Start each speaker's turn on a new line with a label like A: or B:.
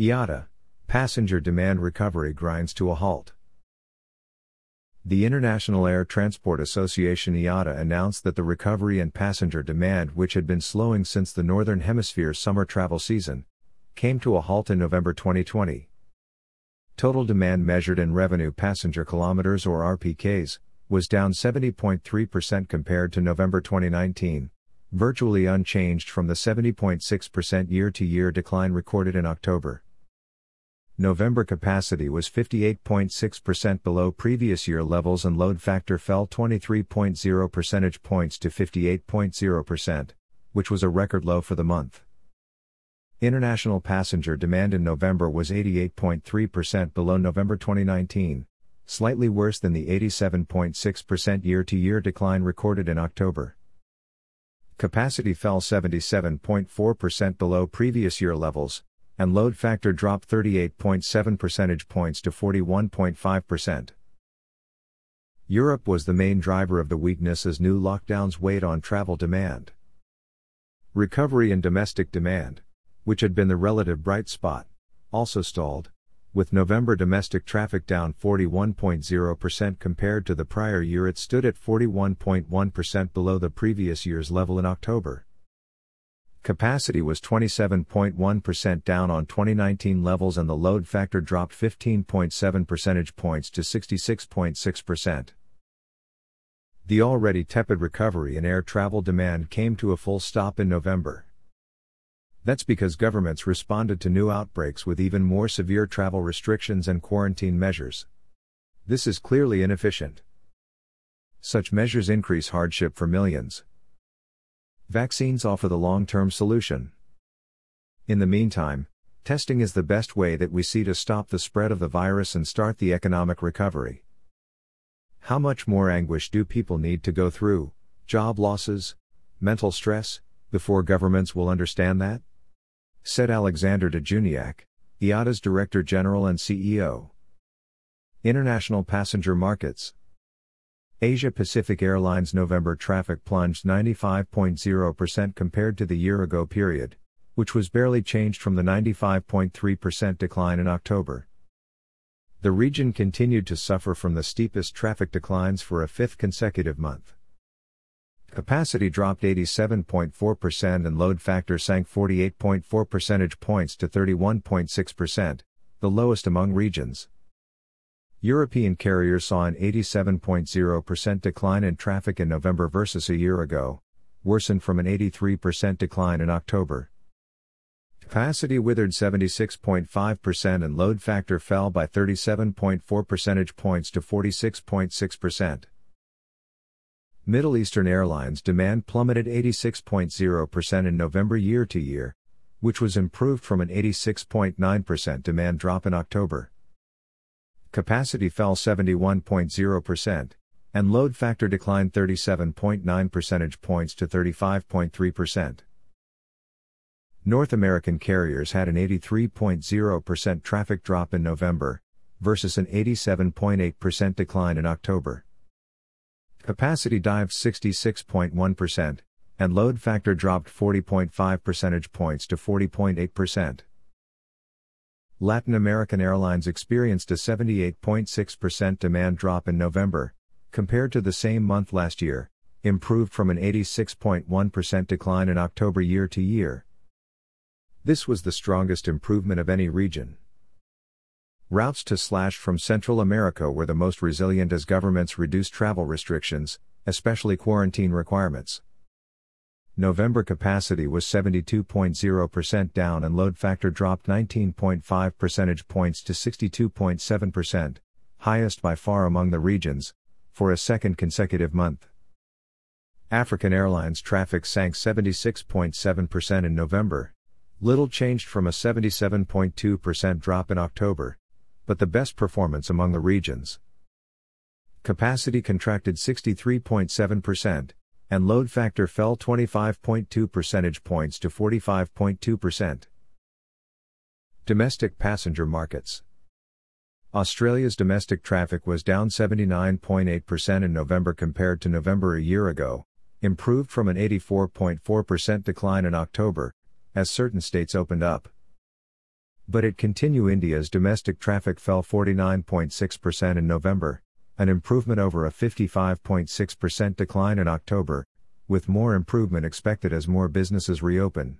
A: IATA, passenger demand recovery grinds to a halt. The International Air Transport Association IATA announced that the recovery in passenger demand, which had been slowing since the Northern Hemisphere summer travel season, came to a halt in November 2020. Total demand measured in revenue passenger kilometers or RPKs was down 70.3% compared to November 2019, virtually unchanged from the 70.6% year to year decline recorded in October. November capacity was 58.6% below previous year levels and load factor fell 23.0 percentage points to 58.0%, which was a record low for the month. International passenger demand in November was 88.3% below November 2019, slightly worse than the 87.6% year to year decline recorded in October. Capacity fell 77.4% below previous year levels, and load factor dropped 38.7 percentage points to 41.5%. Europe was the main driver of the weakness as new lockdowns weighed on travel demand. Recovery in domestic demand, which had been the relative bright spot, also stalled, with November domestic traffic down 41.0% compared to the prior year. It stood at 41.1% below the previous year's level in October. Capacity was 27.1% down on 2019 levels and the load factor dropped 15.7 percentage points to 66.6%. The already tepid recovery in air travel demand came to a full stop in November. That's because governments responded to new outbreaks with even more severe travel restrictions and quarantine measures. This is clearly inefficient. Such measures increase hardship for millions. Vaccines offer the long term solution. In the meantime, testing is the best way that we see to stop the spread of the virus and start the economic recovery. How much more anguish do people need to go through, job losses, mental stress, before governments will understand that? Said Alexander de Juniac, IATA's Director General and CEO. International Passenger Markets Asia Pacific Airlines November traffic plunged 95.0% compared to the year ago period, which was barely changed from the 95.3% decline in October. The region continued to suffer from the steepest traffic declines for a fifth consecutive month. Capacity dropped 87.4% and load factor sank 48.4 percentage points to 31.6%, the lowest among regions. European carriers saw an 87.0% decline in traffic in November versus a year ago, worsened from an 83% decline in October. Capacity withered 76.5% and load factor fell by 37.4 percentage points to 46.6%. Middle Eastern Airlines demand plummeted 86.0% in November year to year, which was improved from an 86.9% demand drop in October capacity fell 71.0%, and load factor declined 37.9 percentage points to 35.3%. North American carriers had an 83.0% traffic drop in November, versus an 87.8% decline in October. Capacity dived 66.1%, and load factor dropped 40.5 percentage points to 40.8%. Latin American Airlines experienced a 78.6% demand drop in November, compared to the same month last year, improved from an 86.1% decline in October year to year. This was the strongest improvement of any region. Routes to slash from Central America were the most resilient as governments reduced travel restrictions, especially quarantine requirements. November capacity was 72.0% down and load factor dropped 19.5 percentage points to 62.7%, highest by far among the regions, for a second consecutive month. African Airlines traffic sank 76.7% in November, little changed from a 77.2% drop in October, but the best performance among the regions. Capacity contracted 63.7%, and load factor fell 25.2 percentage points to 45.2%. Domestic passenger markets. Australia's domestic traffic was down 79.8% in November compared to November a year ago, improved from an 84.4% decline in October, as certain states opened up. But it continue India's domestic traffic fell 49.6% in November, an improvement over a 55.6% decline in October, with more improvement expected as more businesses reopen.